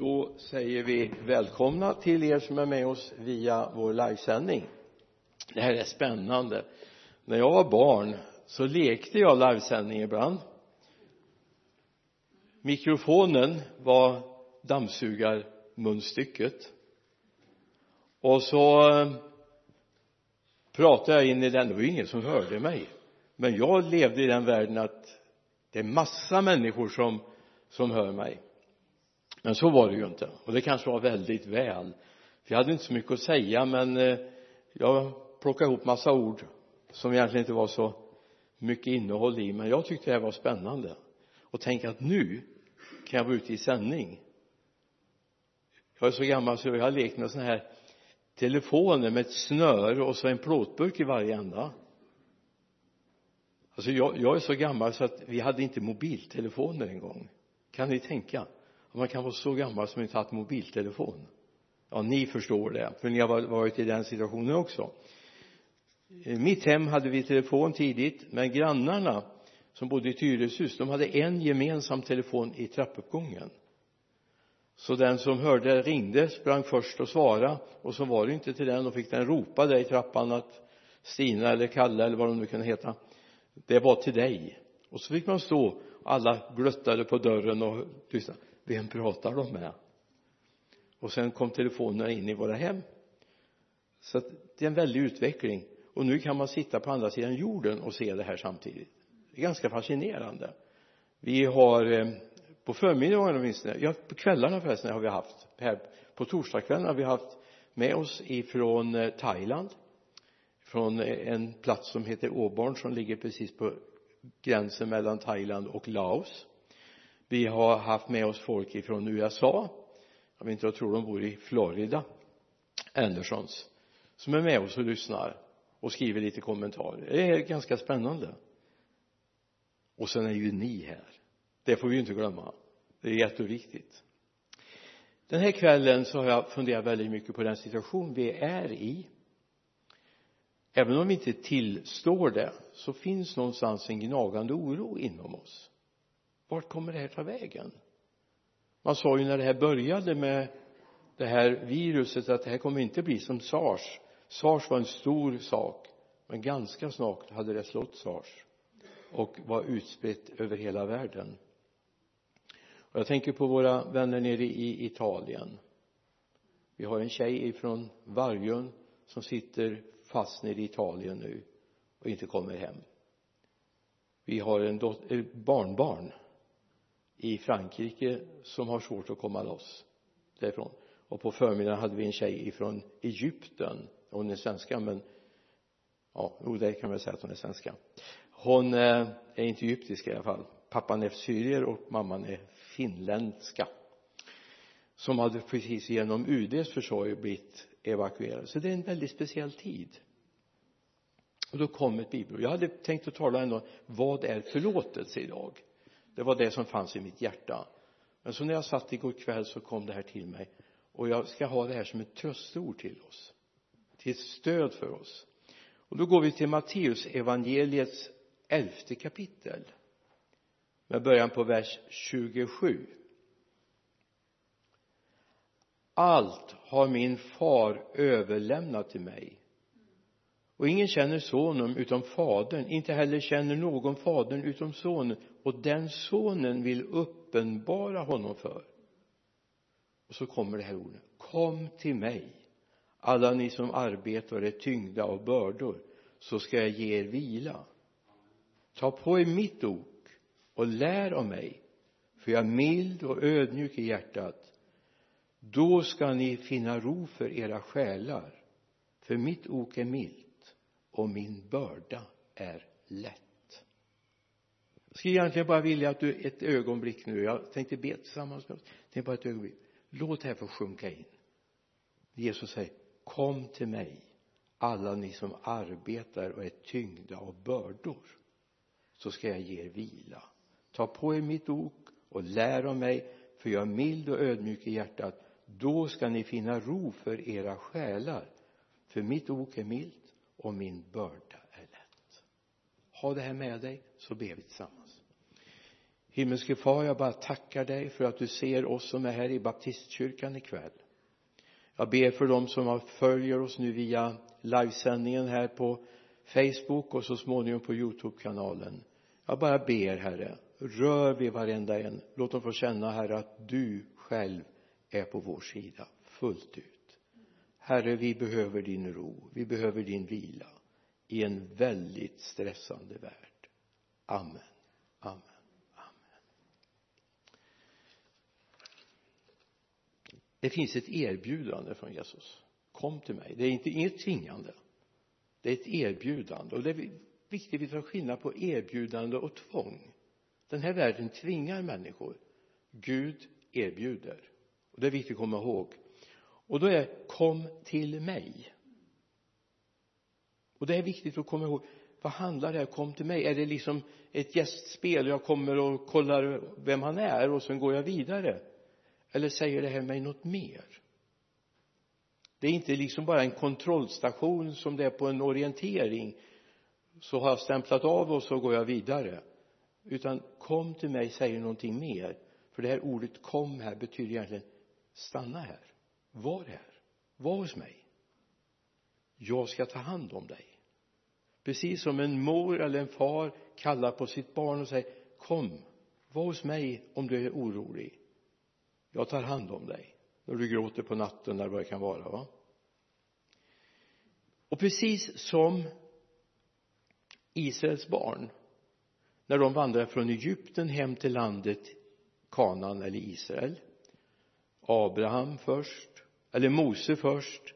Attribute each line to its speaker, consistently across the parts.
Speaker 1: då säger vi välkomna till er som är med oss via vår livesändning. Det här är spännande. När jag var barn så lekte jag livesändning ibland. Mikrofonen var dammsugarmunstycket. Och så eh, pratade jag in i den. Det var ju ingen som hörde mig. Men jag levde i den världen att det är massa människor som som hör mig men så var det ju inte. Och det kanske var väldigt väl. För jag hade inte så mycket att säga men eh, jag plockade ihop massa ord som egentligen inte var så mycket innehåll i men jag tyckte det här var spännande. Och tänk att nu kan jag vara ute i sändning. Jag är så gammal så jag har lekt med sådana här telefoner med ett snöre och så en plåtburk i varje ända. Alltså jag, jag är så gammal så att vi hade inte mobiltelefoner en gång. Kan ni tänka? Man kan vara så gammal som inte haft mobiltelefon. Ja ni förstår det för ni har varit i den situationen också. I mitt hem hade vi telefon tidigt men grannarna som bodde i Tyreshus de hade en gemensam telefon i trappuppgången. Så den som hörde ringde sprang först och svarade och så var det inte till den. Och fick den ropa där i trappan att Stina eller Kalle eller vad de nu kunde heta det var till dig. Och så fick man stå alla gluttade på dörren och lyssnade vem pratar de med? Och sen kom telefonerna in i våra hem. Så att det är en väldig utveckling. Och nu kan man sitta på andra sidan jorden och se det här samtidigt. Det är ganska fascinerande. Vi har eh, på förmiddagen åtminstone ja på kvällarna förresten har vi haft här på torsdagskvällen har vi haft med oss ifrån eh, Thailand. Från eh, en plats som heter Åborn som ligger precis på gränsen mellan Thailand och Laos vi har haft med oss folk ifrån USA jag vet inte jag tror de bor i Florida Andersons som är med oss och lyssnar och skriver lite kommentarer. Det är ganska spännande. Och sen är ju ni här. Det får vi ju inte glömma. Det är jätteviktigt. Den här kvällen så har jag funderat väldigt mycket på den situation vi är i. Även om vi inte tillstår det så finns någonstans en gnagande oro inom oss vart kommer det här ta vägen? Man sa ju när det här började med det här viruset att det här kommer inte bli som sars. Sars var en stor sak men ganska snart hade det slått sars och var utspritt över hela världen. Och jag tänker på våra vänner nere i Italien. Vi har en tjej ifrån Vargön som sitter fast nere i Italien nu och inte kommer hem. Vi har en dot- eh, barnbarn i Frankrike som har svårt att komma loss därifrån. Och på förmiddagen hade vi en tjej ifrån Egypten. Hon är svenska men ja, jo det kan man säga att hon är svenska. Hon eh, är inte egyptisk i alla fall. Pappan är syrier och mamman är finländska som hade precis genom UDs försorg blivit evakuerad. så det är en väldigt speciell tid. Och då kom ett bibelord. Jag hade tänkt att tala ändå vad är förlåtelse idag? Det var det som fanns i mitt hjärta. Men så när jag satt igår kväll så kom det här till mig. Och jag ska ha det här som ett tröstord till oss. Till ett stöd för oss. Och då går vi till Matteus evangeliets elfte kapitel. Med början på vers 27 allt har min far överlämnat till mig. Och ingen känner sonen utom fadern. Inte heller känner någon fadern utom sonen och den sonen vill uppenbara honom för. Och så kommer det här ordet. Kom till mig alla ni som arbetar och är tyngda av bördor så ska jag ge er vila. Ta på er mitt ok och lär av mig för jag är mild och ödmjuk i hjärtat. Då ska ni finna ro för era själar för mitt ok är milt och min börda är lätt jag skulle egentligen bara vilja att du ett ögonblick nu jag tänkte be tillsammans med oss tänk bara ett ögonblick. Låt det här få sjunka in. Jesus säger kom till mig alla ni som arbetar och är tyngda av bördor så ska jag ge er vila. Ta på er mitt ok och lär av mig för jag är mild och ödmjuk i hjärtat. Då ska ni finna ro för era själar för mitt ok är milt och min börda är lätt. Ha det här med dig så ber vi tillsammans himmelske far jag bara tackar dig för att du ser oss som är här i baptistkyrkan ikväll. Jag ber för dem som följer oss nu via livesändningen här på Facebook och så småningom på Youtube-kanalen. Jag bara ber herre rör vid varenda en. Låt dem få känna herre att du själv är på vår sida fullt ut. Herre vi behöver din ro. Vi behöver din vila i en väldigt stressande värld. Amen. Amen. Det finns ett erbjudande från Jesus. Kom till mig. Det är inte inget tvingande. Det är ett erbjudande. Och det är viktigt att vi tar skillnad på erbjudande och tvång. Den här världen tvingar människor. Gud erbjuder. Och det är viktigt att komma ihåg. Och då är kom till mig. Och det är viktigt att komma ihåg. Vad handlar det här kom till mig? Är det liksom ett gästspel? Jag kommer och kollar vem han är och sen går jag vidare eller säger det här mig något mer? Det är inte liksom bara en kontrollstation som det är på en orientering. Så har jag stämplat av och så går jag vidare. Utan kom till mig säger någonting mer. För det här ordet kom här betyder egentligen stanna här. Var här. Var hos mig. Jag ska ta hand om dig. Precis som en mor eller en far kallar på sitt barn och säger kom var hos mig om du är orolig jag tar hand om dig när du gråter på natten eller vad det kan vara va? Och precis som Israels barn när de vandrade från Egypten hem till landet Kanan eller Israel Abraham först eller Mose först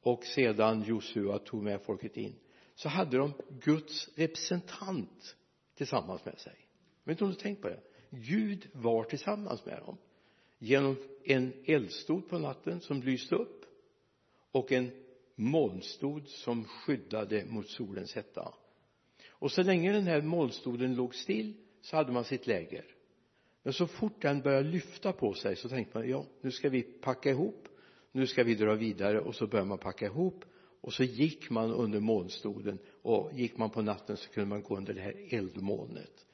Speaker 1: och sedan Josua tog med folket in så hade de Guds representant tillsammans med sig. Men inte om du tänkt på det? Gud var tillsammans med dem genom en eldstod på natten som lyste upp och en molnstod som skyddade mot solens hetta. Och så länge den här molnstoden låg still så hade man sitt läger. Men så fort den började lyfta på sig så tänkte man ja nu ska vi packa ihop nu ska vi dra vidare och så började man packa ihop. Och så gick man under molnstoden och gick man på natten så kunde man gå under det här eldmolnet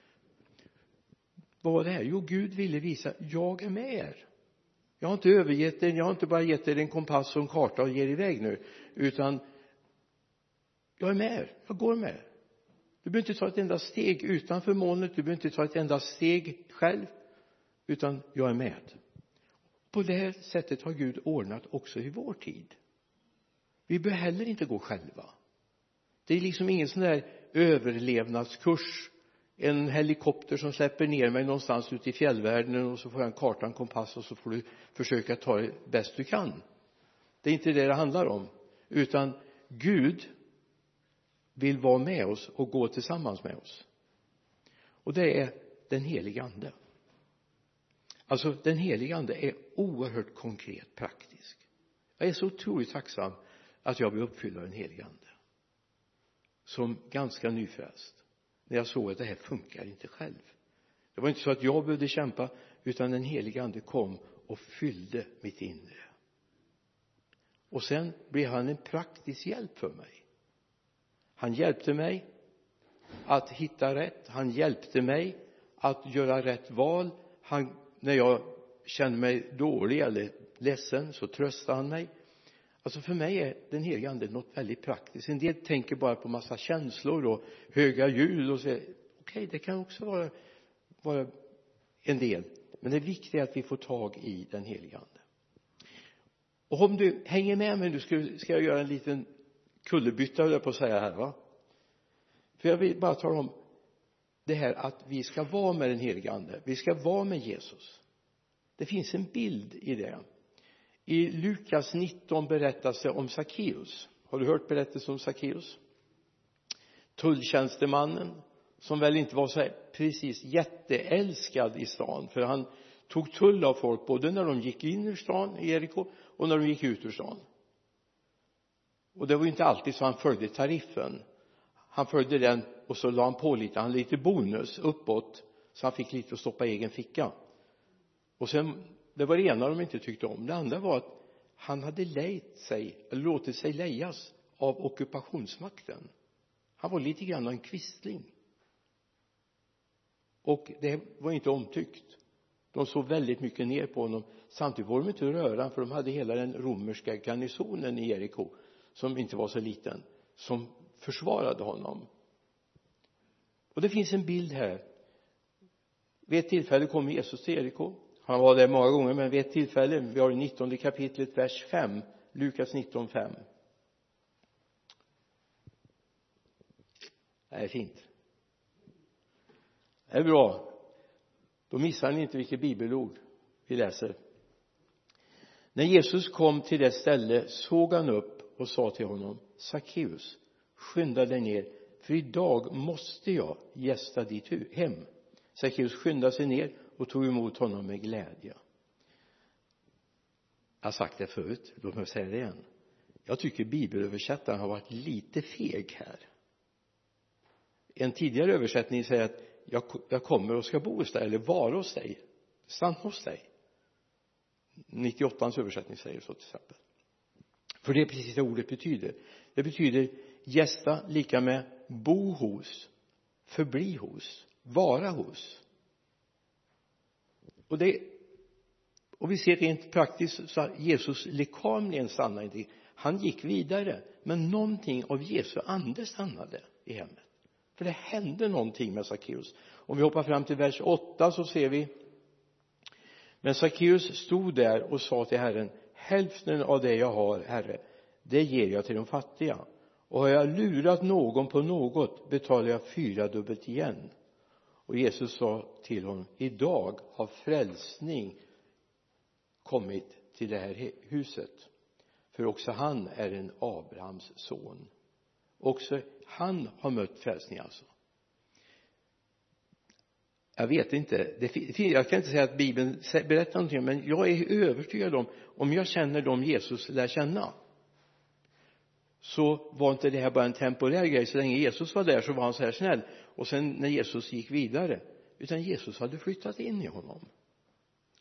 Speaker 1: vad var det här jo Gud ville visa jag är med er. Jag har inte övergett er jag har inte bara gett er en kompass och en karta och ger iväg nu utan jag är med er jag går med er. Du behöver inte ta ett enda steg utanför molnet du behöver inte ta ett enda steg själv utan jag är med. På det här sättet har Gud ordnat också i vår tid. Vi behöver heller inte gå själva. Det är liksom ingen sån där överlevnadskurs en helikopter som släpper ner mig någonstans ute i fjällvärlden och så får jag en karta, en kompass och så får du försöka ta det bäst du kan. Det är inte det det handlar om utan Gud vill vara med oss och gå tillsammans med oss. Och det är den helige ande. Alltså den helige ande är oerhört konkret praktisk. Jag är så otroligt tacksam att jag blev uppfylld av den helige ande som ganska nyfrälst när jag såg att det här funkar inte själv. Det var inte så att jag behövde kämpa utan den helige ande kom och fyllde mitt inre. Och sen blev han en praktisk hjälp för mig. Han hjälpte mig att hitta rätt. Han hjälpte mig att göra rätt val. Han, när jag kände mig dålig eller ledsen så tröstade han mig alltså för mig är den helige ande något väldigt praktiskt. En del tänker bara på massa känslor och höga ljud och säger okej okay, det kan också vara, vara en del. Men det viktiga är att vi får tag i den helige ande. Och om du hänger med mig nu ska, ska jag göra en liten kullerbytta höll jag på att säga här va? För jag vill bara tala om det här att vi ska vara med den helige ande. Vi ska vara med Jesus. Det finns en bild i det i Lukas 19 berättas det om Sackeus har du hört berättelsen om Sackeus tulltjänstemannen som väl inte var så här precis jätteälskad i stan för han tog tull av folk både när de gick in ur stan i Jeriko och när de gick ut ur stan. Och det var ju inte alltid så han följde tariffen. Han följde den och så la han på lite, han lite bonus uppåt så han fick lite att stoppa i egen ficka. Och sen det var det ena de inte tyckte om. Det andra var att han hade lejt sig eller låtit sig lejas av ockupationsmakten. Han var lite grann av en kvistling. Och det var inte omtyckt. De såg väldigt mycket ner på honom. Samtidigt var de inte röra för de hade hela den romerska garnisonen i Jeriko som inte var så liten som försvarade honom. Och det finns en bild här. Vid ett tillfälle kommer Jesus till Jeriko han var där många gånger men vid ett tillfälle vi har det 19 kapitlet vers 5 Lukas 19 5 det är fint. Det är bra. Då missar ni inte vilket bibelord vi läser. När Jesus kom till det ställe såg han upp och sa till honom Sackeus skynda dig ner för idag måste jag gästa ditt hem. Sackeus skyndade sig ner och tog emot honom med glädje. Jag har sagt det förut låt mig säga det igen. Jag tycker bibelöversättaren har varit lite feg här. En tidigare översättning säger att jag, jag kommer och ska bo hos dig eller vara hos dig stanna hos dig. 98 översättning säger så till exempel. För det är precis det ordet betyder. Det betyder gästa lika med bo hos förbli hos vara hos och det och vi ser rent praktiskt så att Jesus lekamligen stannade inte han gick vidare men någonting av Jesu ande stannade i hemmet. För det hände någonting med Sackeus. Om vi hoppar fram till vers 8 så ser vi men Sackeus stod där och sa till Herren hälften av det jag har herre det ger jag till de fattiga. Och har jag lurat någon på något betalar jag fyra dubbelt igen och Jesus sa till honom idag har frälsning kommit till det här huset. För också han är en Abrahams son. Också han har mött frälsning alltså. Jag vet inte det, jag kan inte säga att bibeln berättar någonting men jag är övertygad om om jag känner dem Jesus lär känna så var inte det här bara en temporär grej. Så länge Jesus var där så var han så här snäll. Och sen när Jesus gick vidare utan Jesus hade flyttat in i honom.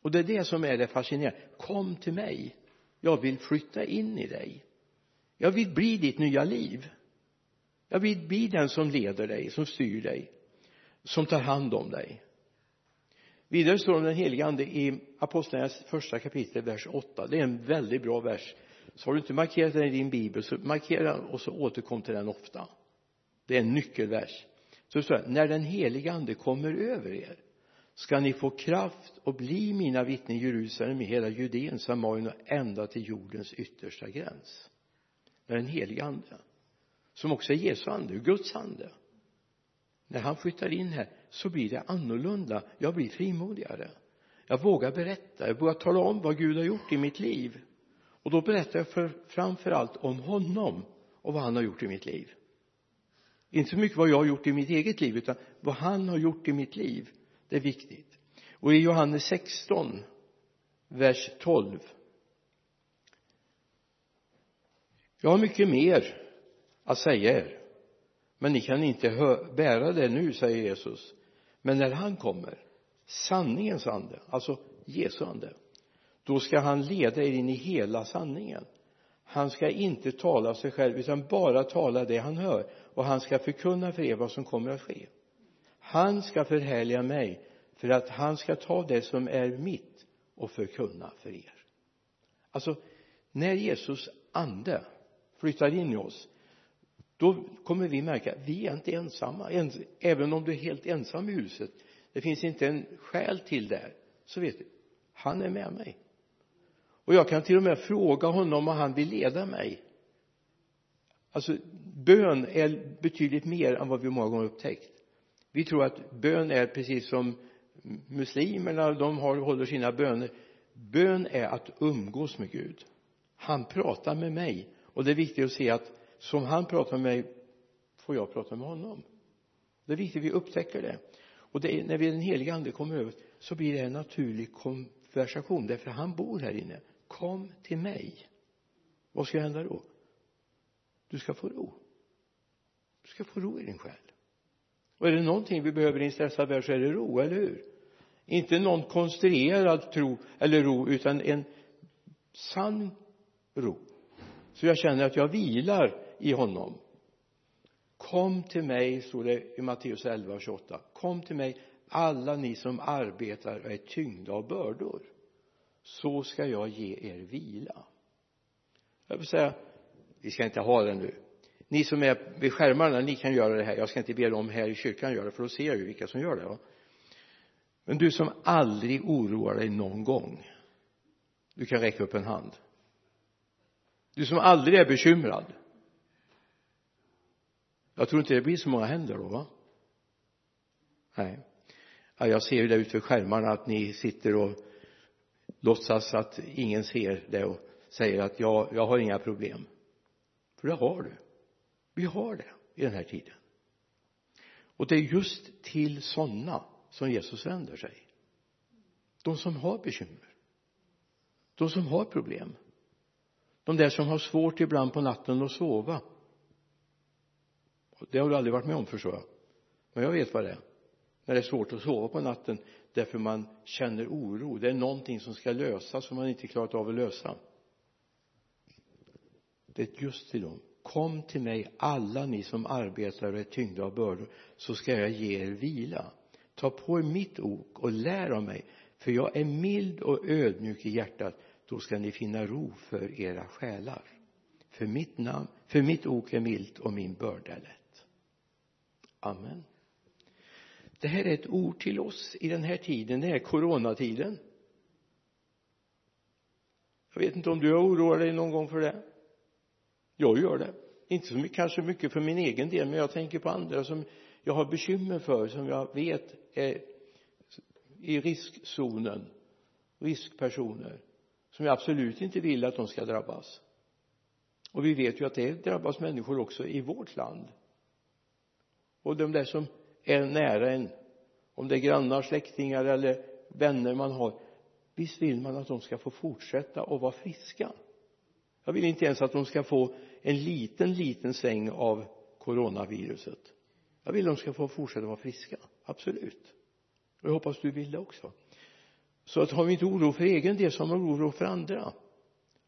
Speaker 1: Och det är det som är det fascinerande. Kom till mig. Jag vill flytta in i dig. Jag vill bli ditt nya liv. Jag vill bli den som leder dig, som styr dig som tar hand om dig. Vidare står det om den helige ande i apostlagärningarnas första kapitel vers 8 det är en väldigt bra vers så har du inte markerat den i din bibel så markera och så återkom till den ofta. Det är en nyckelvers. Så det står när den helige ande kommer över er ska ni få kraft och bli mina vittnen i Jerusalem i hela Judeen, Samarien och ända till jordens yttersta gräns. När den helige ande som också är Jesu ande, Guds ande. När han flyttar in här så blir det annorlunda. Jag blir frimodigare. Jag vågar berätta, jag vågar tala om vad Gud har gjort i mitt liv och då berättar jag för, framför allt om honom och vad han har gjort i mitt liv. Inte så mycket vad jag har gjort i mitt eget liv utan vad han har gjort i mitt liv det är viktigt. Och i Johannes 16 vers 12 jag har mycket mer att säga er men ni kan inte bära det nu säger Jesus. Men när han kommer sanningens ande alltså Jesu ande då ska han leda er in i hela sanningen. Han ska inte tala sig själv utan bara tala det han hör. Och han ska förkunna för er vad som kommer att ske. Han ska förhärliga mig för att han ska ta det som är mitt och förkunna för er. Alltså när Jesus ande flyttar in i oss då kommer vi märka att vi är inte ensamma. Även om du är helt ensam i huset det finns inte en själ till där så vet du han är med mig och jag kan till och med fråga honom om han vill leda mig. Alltså bön är betydligt mer än vad vi många gånger upptäckt. Vi tror att bön är precis som muslimerna de har, håller sina böner. Bön är att umgås med Gud. Han pratar med mig. Och det är viktigt att se att som han pratar med mig får jag prata med honom. Det är viktigt att vi upptäcker det. Och det är, när vi den helige ande kommer över så blir det en naturlig konversation. Därför han bor här inne kom till mig. Vad ska hända då? Du ska få ro. Du ska få ro i din själ. Och är det någonting vi behöver i en stressad värld så är det ro, eller hur? Inte någon konstruerad tro eller ro utan en sann ro. Så jag känner att jag vilar i honom. Kom till mig, står det i Matteus 11 och 28 kom till mig alla ni som arbetar och är tyngda av bördor så ska jag ge er vila. Jag vill säga vi ska inte ha det nu. Ni som är vid skärmarna ni kan göra det här. Jag ska inte be dem här i kyrkan göra det för då ser jag ju vilka som gör det va? Men du som aldrig oroar dig någon gång du kan räcka upp en hand. Du som aldrig är bekymrad. Jag tror inte det blir så många händer då va? Nej. Ja, jag ser ju där ute vid skärmarna att ni sitter och låtsas att ingen ser det och säger att jag, jag har inga problem. För det har du. Vi har det i den här tiden. Och det är just till sådana som Jesus vänder sig. De som har bekymmer. De som har problem. De där som har svårt ibland på natten att sova. Det har du aldrig varit med om förstår jag. Men jag vet vad det är. När det är svårt att sova på natten därför man känner oro. Det är någonting som ska lösas som man inte klarat av att lösa. Det är just till dem. Kom till mig alla ni som arbetar och är tyngda av bördor så ska jag ge er vila. Ta på er mitt ok och lär av mig för jag är mild och ödmjuk i hjärtat. Då ska ni finna ro för era själar. För mitt namn för mitt ok är milt och min börda är lätt. Amen det här är ett ord till oss i den här tiden det är coronatiden. Jag vet inte om du har oroat dig någon gång för det? Jag gör det. Inte så mycket, kanske mycket för min egen del men jag tänker på andra som jag har bekymmer för som jag vet är i riskzonen riskpersoner som jag absolut inte vill att de ska drabbas. Och vi vet ju att det drabbas människor också i vårt land. Och de där som är nära en om det är grannar, släktingar eller vänner man har visst vill man att de ska få fortsätta att vara friska? Jag vill inte ens att de ska få en liten liten sväng av coronaviruset. Jag vill att de ska få fortsätta vara friska absolut. Och jag hoppas du vill det också. Så att har vi inte oro för egen del så har man oro för andra.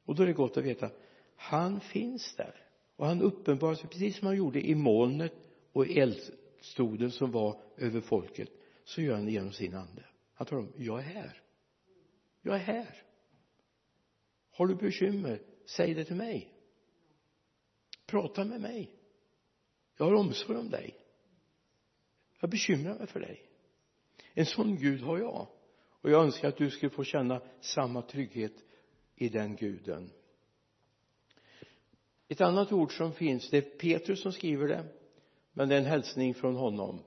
Speaker 1: Och då är det gott att veta han finns där. Och han uppenbarar sig precis som han gjorde i molnet och i eldstoden som var över folket så gör han det genom sin ande. Han talar om jag är här. Jag är här. Har du bekymmer? Säg det till mig. Prata med mig. Jag har omsorg om dig. Jag bekymrar mig för dig. En sån Gud har jag. Och jag önskar att du skulle få känna samma trygghet i den guden. Ett annat ord som finns det är Petrus som skriver det men det är en hälsning från honom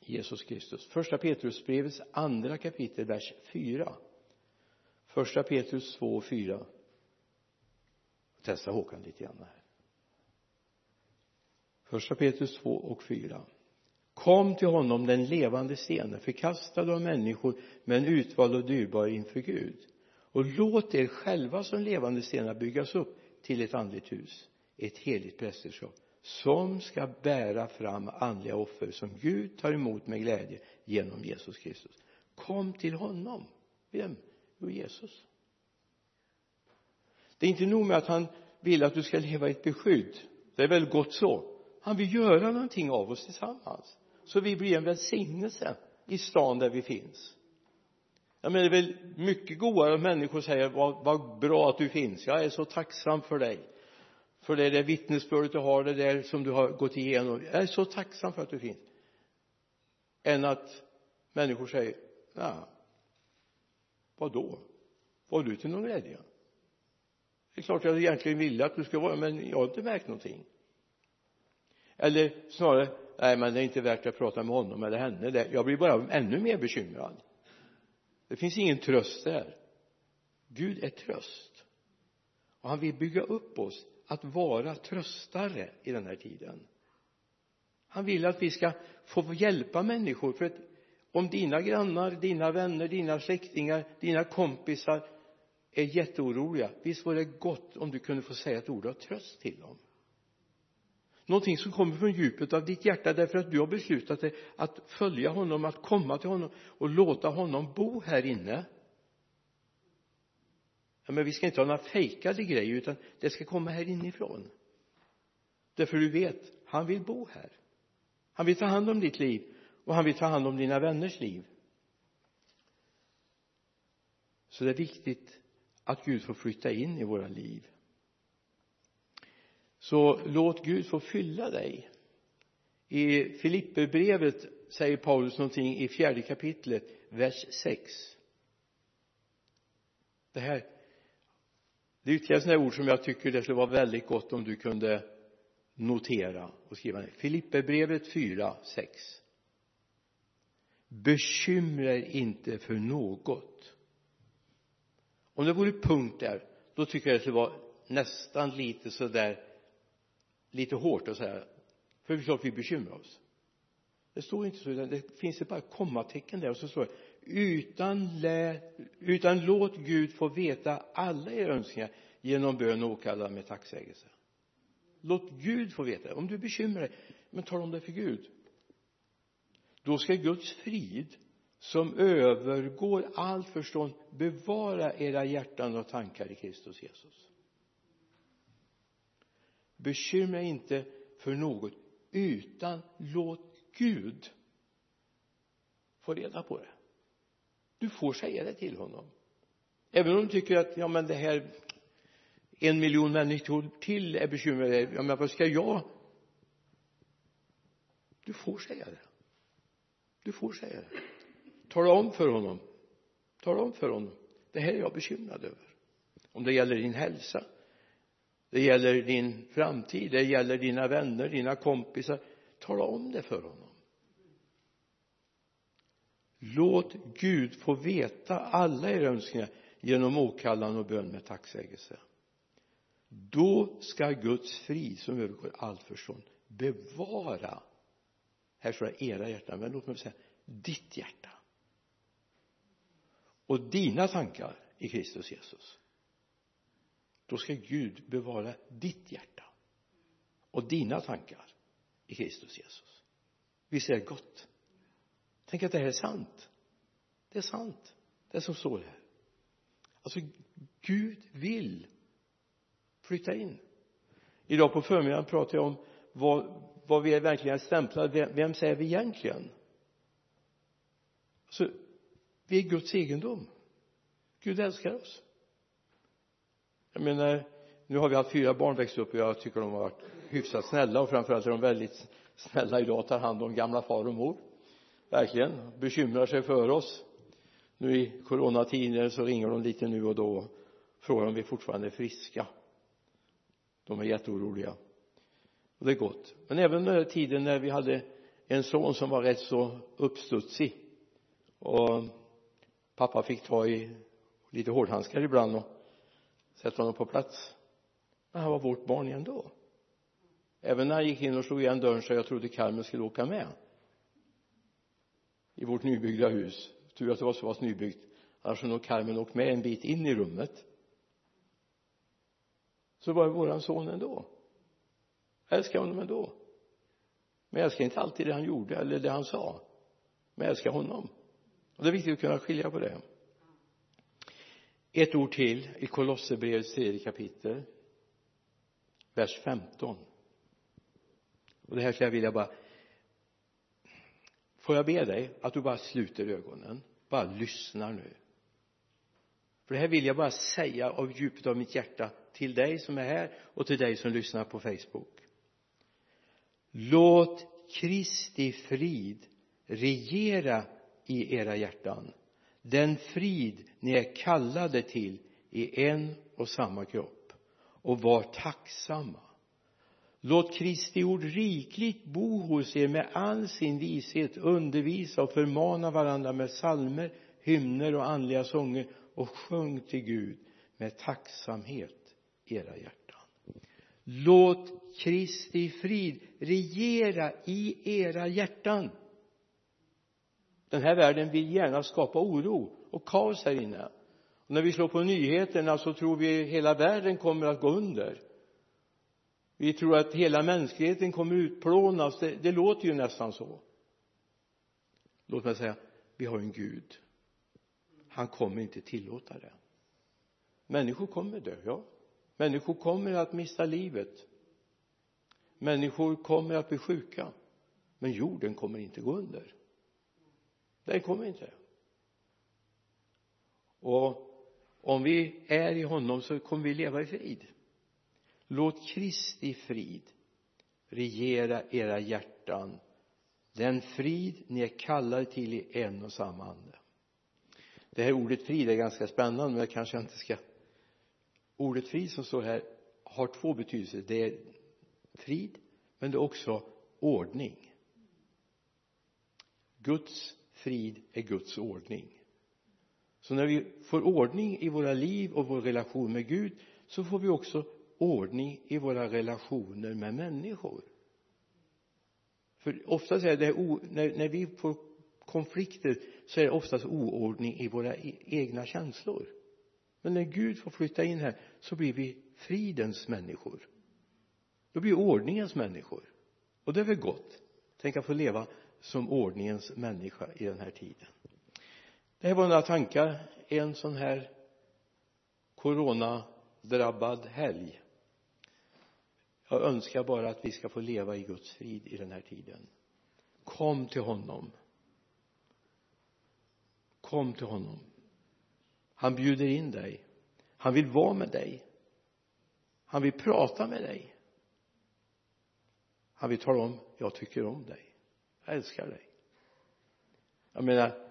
Speaker 1: Jesus Kristus. Första Petrusbrevets andra kapitel vers 4 första Petrus 2 och 4 testa Håkan lite grann här. Första Petrus 2 och 4 kom till honom den levande stenen förkastad av människor men utvald och dyrbar inför Gud. Och låt er själva som levande stenar byggas upp till ett andligt hus ett heligt prästerskap som ska bära fram andliga offer som Gud tar emot med glädje genom Jesus Kristus. Kom till honom. Vem? jo Jesus. Det är inte nog med att han vill att du ska leva i ett beskydd. Det är väl gott så. Han vill göra någonting av oss tillsammans. Så vi blir en välsignelse i stan där vi finns. Jag menar det är väl mycket godare om människor säger vad, vad bra att du finns. Jag är så tacksam för dig för det där vittnesbördet du har det där som du har gått igenom. Jag är så tacksam för att du finns. Än att människor säger ja vad då var du till någon glädje? Det är klart jag egentligen ville att du skulle vara men jag har inte märkt någonting. Eller snarare nej men det är inte värt att prata med honom eller henne. Jag blir bara ännu mer bekymrad. Det finns ingen tröst där. Gud är tröst. Och han vill bygga upp oss att vara tröstare i den här tiden. Han vill att vi ska få hjälpa människor för att om dina grannar, dina vänner, dina släktingar, dina kompisar är jätteoroliga visst vore det gott om du kunde få säga ett ord av tröst till dem? Någonting som kommer från djupet av ditt hjärta därför att du har beslutat dig att följa honom, att komma till honom och låta honom bo här inne men vi ska inte ha några fejkade grejer utan det ska komma här inifrån. Därför du vet han vill bo här. Han vill ta hand om ditt liv och han vill ta hand om dina vänners liv. Så det är viktigt att Gud får flytta in i våra liv. Så låt Gud få fylla dig. I Filipperbrevet säger Paulus någonting i fjärde kapitlet vers 6 det här det är ytterligare sådana ord som jag tycker det skulle vara väldigt gott om du kunde notera och skriva ner. Filipperbrevet 4, 6 bekymra er inte för något. Om det vore punkt där då tycker jag det skulle vara nästan lite sådär lite hårt att säga för det är klart vi bekymrar oss. Det står inte så utan det finns ett bara kommatecken där och så står det utan, lä, utan låt Gud få veta alla era önskningar genom bön och åkallan med tacksägelse. Låt Gud få veta det. Om du bekymrar dig men tala om det för Gud. Då ska Guds frid som övergår allt förstånd bevara era hjärtan och tankar i Kristus Jesus. Bekymra inte för något utan låt Gud få reda på det du får säga det till honom. Även om du tycker att ja men det här en miljon människor till är bekymrade. Ja men vad ska jag? Du får säga det. Du får säga det. Tala om för honom. Tala om för honom. Det här är jag bekymrad över. Om det gäller din hälsa. Det gäller din framtid. Det gäller dina vänner dina kompisar. Tala om det för honom låt Gud få veta alla era önskningar genom åkallan och bön med tacksägelse. Då ska Guds frid som övergår allt förstånd bevara här står det era hjärtan men låt mig säga ditt hjärta och dina tankar i Kristus Jesus. Då ska Gud bevara ditt hjärta och dina tankar i Kristus Jesus. Visst är det gott tänk att det här är sant. Det är sant det som står här. Alltså Gud vill flytta in. Idag på förmiddagen pratade jag om vad, vad vi är verkligen stämplade vem, vem är vi egentligen? Alltså vi är Guds egendom. Gud älskar oss. Jag menar nu har vi haft fyra barn växt upp och jag tycker de har varit hyfsat snälla och framförallt är de väldigt snälla idag tar hand om gamla far och mor verkligen. Bekymrar sig för oss. Nu i coronatider så ringer de lite nu och då och frågar om vi fortfarande är friska. De är jätteoroliga. Och det är gott. Men även den tiden när vi hade en son som var rätt så uppstudsig och pappa fick ta i lite hårdhandskar ibland och sätta honom på plats. Men han var vårt barn ändå. även när han gick in och slog igen dörren så jag trodde Carmen skulle åka med i vårt nybyggda hus. Tur att det var så pass nybyggt. Annars hade nog Carmen åkt med en bit in i rummet. Så var det våran son ändå. Jag älskar honom ändå. Men jag älskar inte alltid det han gjorde eller det han sa. Men jag älskar honom. Och det är viktigt att kunna skilja på det. Ett ord till i Kolosserbrevets tredje kapitel vers 15 och det här skulle jag vilja bara får jag be dig att du bara sluter ögonen bara lyssnar nu? För det här vill jag bara säga av djupet av mitt hjärta till dig som är här och till dig som lyssnar på Facebook. Låt Kristi frid regera i era hjärtan. Den frid ni är kallade till i en och samma kropp. Och var tacksamma låt Kristi ord rikligt bo hos er med all sin vishet undervisa och förmana varandra med salmer, hymner och andliga sånger och sjung till Gud med tacksamhet era hjärtan. Låt Kristi frid regera i era hjärtan. Den här världen vill gärna skapa oro och kaos här inne. Och när vi slår på nyheterna så tror vi hela världen kommer att gå under vi tror att hela mänskligheten kommer utplånas. Det, det låter ju nästan så. Låt mig säga vi har en Gud. Han kommer inte tillåta det. Människor kommer dö, ja. Människor kommer att mista livet. Människor kommer att bli sjuka. Men jorden kommer inte gå under. Den kommer inte. Och om vi är i honom så kommer vi leva i frid låt Kristi frid regera era hjärtan. Den frid ni är kallade till i en och samma ande. Det här ordet frid är ganska spännande men det kanske jag inte ska ordet frid som står här har två betydelser. Det är frid men det är också ordning. Guds frid är Guds ordning. Så när vi får ordning i våra liv och vår relation med Gud så får vi också ordning i våra relationer med människor. För oftast är det när, när vi får konflikter så är det oftast oordning i våra e, egna känslor. Men när Gud får flytta in här så blir vi fridens människor. Då blir vi ordningens människor. Och det är väl gott. Tänk att få leva som ordningens människa i den här tiden. Det här var några tankar. En sån här coronadrabbad helg jag önskar bara att vi ska få leva i Guds frid i den här tiden. Kom till honom. Kom till honom. Han bjuder in dig. Han vill vara med dig. Han vill prata med dig. Han vill tala om jag tycker om dig. Jag älskar dig. Jag menar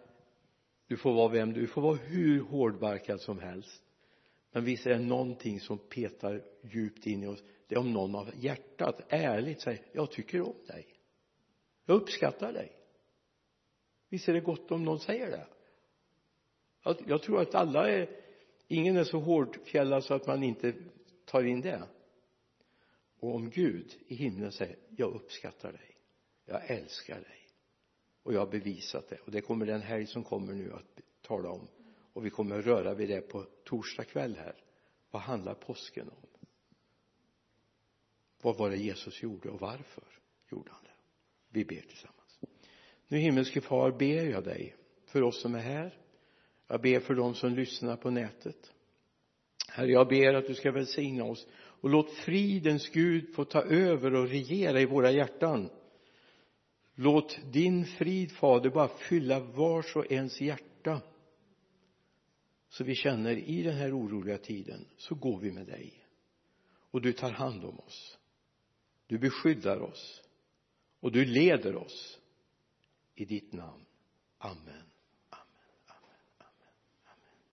Speaker 1: du får vara vem du du får vara hur hårdbarkad som helst. Men visst är det någonting som petar djupt in i oss det är om någon av hjärtat ärligt säger jag tycker om dig. Jag uppskattar dig. Visst är det gott om någon säger det? Jag tror att alla är ingen är så hårdfjällad så att man inte tar in det. Och om Gud i himlen säger jag uppskattar dig. Jag älskar dig. Och jag har bevisat det. Och det kommer den helg som kommer nu att tala om. Och vi kommer att röra vid det på torsdag kväll här. Vad handlar påsken om? Vad var det Jesus gjorde och varför gjorde han det? Vi ber tillsammans. Nu himmelske far ber jag dig för oss som är här. Jag ber för dem som lyssnar på nätet. Herre jag ber att du ska välsigna oss och låt fridens Gud få ta över och regera i våra hjärtan. Låt din frid fader bara fylla vars och ens hjärta. Så vi känner i den här oroliga tiden så går vi med dig. Och du tar hand om oss du beskyddar oss. Och du leder oss. I ditt namn. Amen.